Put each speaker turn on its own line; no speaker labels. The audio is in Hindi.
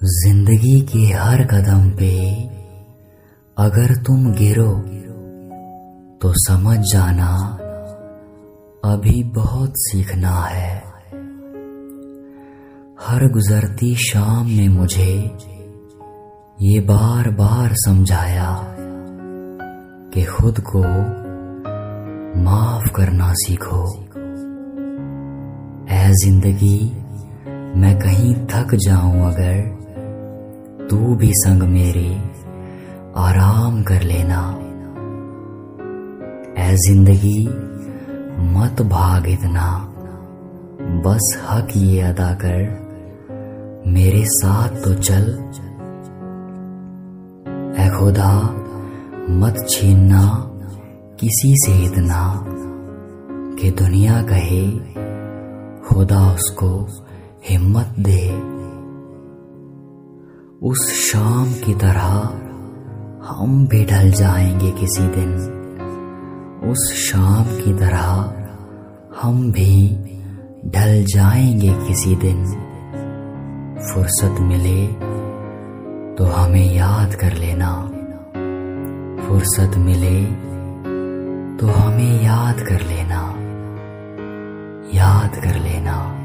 ज़िंदगी के हर कदम पे अगर तुम गिरो तो समझ जाना अभी बहुत सीखना है। हर गुजरती शाम ने मुझे ये बार बार समझाया कि खुद को माफ़ करना सीखो। ऐ ज़िंदगी, मैं कहीं थक जाऊँ अगर तू भी संग मेरे आराम कर लेना। ऐ ज़िंदगी मत भाग इतना। बस हक ये अदा कर, मेरे साथ तो चल। ऐ खुदा, मत छीनना किसी से इतना कि दुनिया कहे, खुदा उसको हिम्मत दे। उस शाम की तरह हम भी ढल जाएँगे किसी दिन। उस शाम की तरह हम भी ढल जाएँगे किसी दिन। फुर्सत मिले तो हमें याद कर लेना। फुर्सत मिले तो हमें याद कर लेना। याद कर लेना।